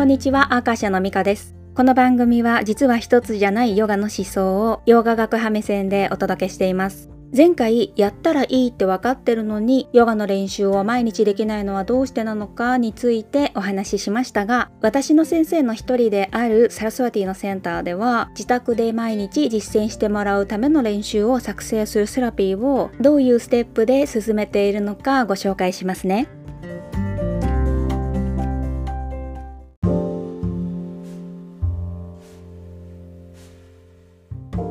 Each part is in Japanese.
こんにちは、アーカシャのミカです。この番組は実は一つじゃないヨガの思想をヨガ学派目線でお届けしています。前回やったらいいって分かってるのにヨガの練習を毎日できないのはどうしてなのかについてお話ししましたが私の先生の一人であるサラスワティのセンターでは自宅で毎日実践してもらうための練習を作成するセラピーをどういうステップで進めているのかご紹介しますね。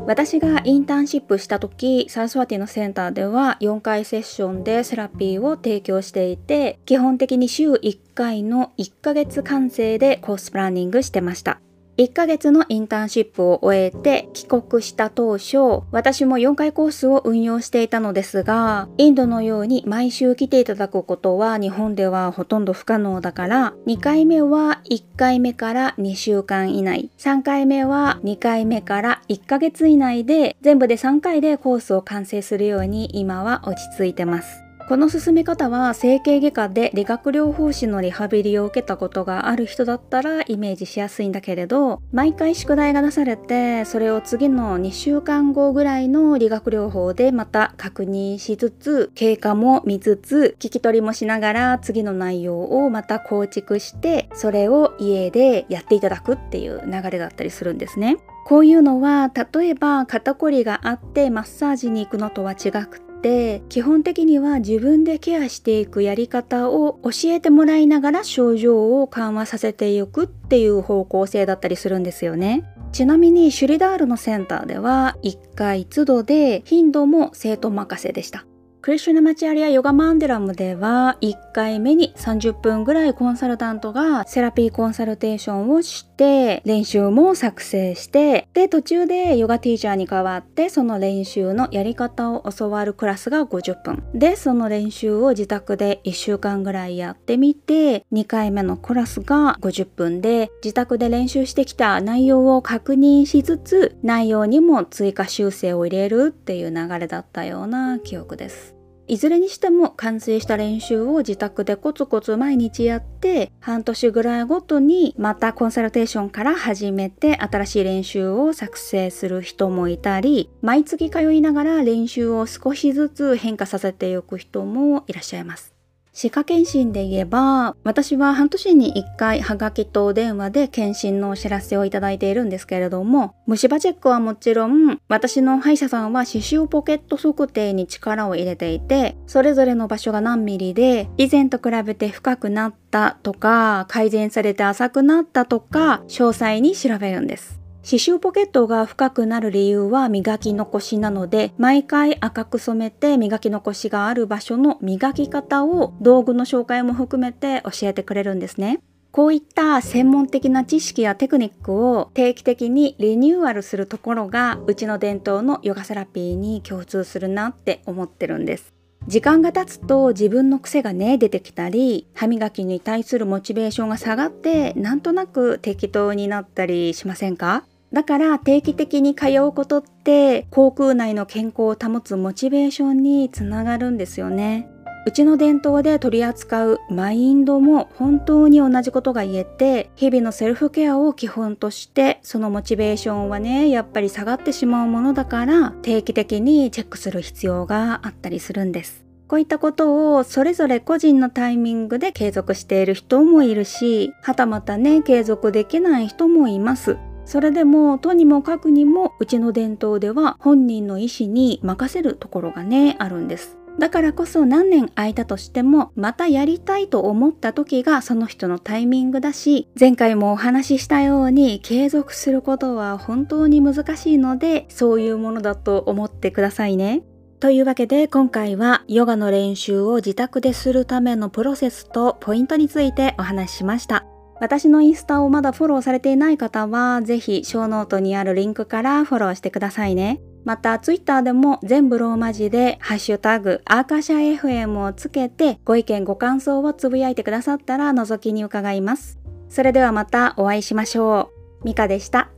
私がインターンシップした時サラスワティのセンターでは4回セッションでセラピーを提供していて基本的に週1回の1ヶ月完成でコースプランニングしてました。1ヶ月のインターンシップを終えて帰国した当初、私も4回コースを運用していたのですが、インドのように毎週来ていただくことは日本ではほとんど不可能だから、2回目は1回目から2週間以内、3回目は2回目から1ヶ月以内で、全部で3回でコースを完成するように今は落ち着いてます。この進め方は整形外科で理学療法士のリハビリを受けたことがある人だったらイメージしやすいんだけれど毎回宿題が出されてそれを次の2週間後ぐらいの理学療法でまた確認しつつ経過も見つつ聞き取りもしながら次の内容をまた構築してそれを家でやっていただくっていう流れだったりするんですね。こういうのは例えば肩こりがあってマッサージに行くのとは違くって基本的には自分でケアしていくやり方を教えてもらいながら症状を緩和させていくっていう方向性だったりするんですよね。ちなみにシュリダールのセンターでは1回都度で頻度も生徒任せでした。クリシュナマチアリアヨガマンデラムでは1回目に30分ぐらいコンサルタントがセラピーコンサルテーションをして練習も作成してで途中でヨガティーチャーに代わってその練習のやり方を教わるクラスが50分でその練習を自宅で1週間ぐらいやってみて2回目のクラスが50分で自宅で練習してきた内容を確認しつつ内容にも追加修正を入れるっていう流れだったような記憶です。いずれにしても完成した練習を自宅でコツコツ毎日やって半年ぐらいごとにまたコンサルテーションから始めて新しい練習を作成する人もいたり毎月通いながら練習を少しずつ変化させていく人もいらっしゃいます。歯科検診で言えば、私は半年に1回ハガキと電話で検診のお知らせをいただいているんですけれども、虫歯チェックはもちろん、私の歯医者さんは歯周ポケット測定に力を入れていて、それぞれの場所が何ミリで、以前と比べて深くなったとか、改善されて浅くなったとか、詳細に調べるんです。刺繍ポケットが深くなる理由は磨き残しなので毎回赤く染めて磨き残しがある場所の磨き方を道具の紹介も含めて教えてくれるんですね。こういった専門的な知識やテクニックを定期的にリニューアルするところがうちの伝統のヨガセラピーに共通するなって思ってるんです。時間が経つと自分の癖がね出てきたり歯磨きに対するモチベーションが下がってなんとなく適当になったりしませんか？だから定期的に通うことって口腔内の健康を保つモチベーションにつながるんですよね。うちの伝統で取り扱うマインドも本当に同じことが言えて日々のセルフケアを基本としてそのモチベーションはねやっぱり下がってしまうものだから定期的にチェックする必要があったりするんです。こういったことをそれぞれ個人のタイミングで継続している人もいるしはたまたね継続できない人もいます。それでもとにもかくにもうちの伝統では本人の意思に任せるところがねあるんです。だからこそ何年空いたとしてもまたやりたいと思った時がその人のタイミングだし前回もお話ししたように継続することは本当に難しいのでそういうものだと思ってくださいね。というわけで今回はヨガの練習を自宅でするためのプロセスとポイントについてお話ししました。私のインスタをまだフォローされていない方は、ぜひショーノートにあるリンクからフォローしてくださいね。また、ツイッターでも全部ローマ字で、ハッシュタグ、アーカシャ FM をつけて、ご意見ご感想をつぶやいてくださったら覗きに伺います。それではまたお会いしましょう。ミカでした。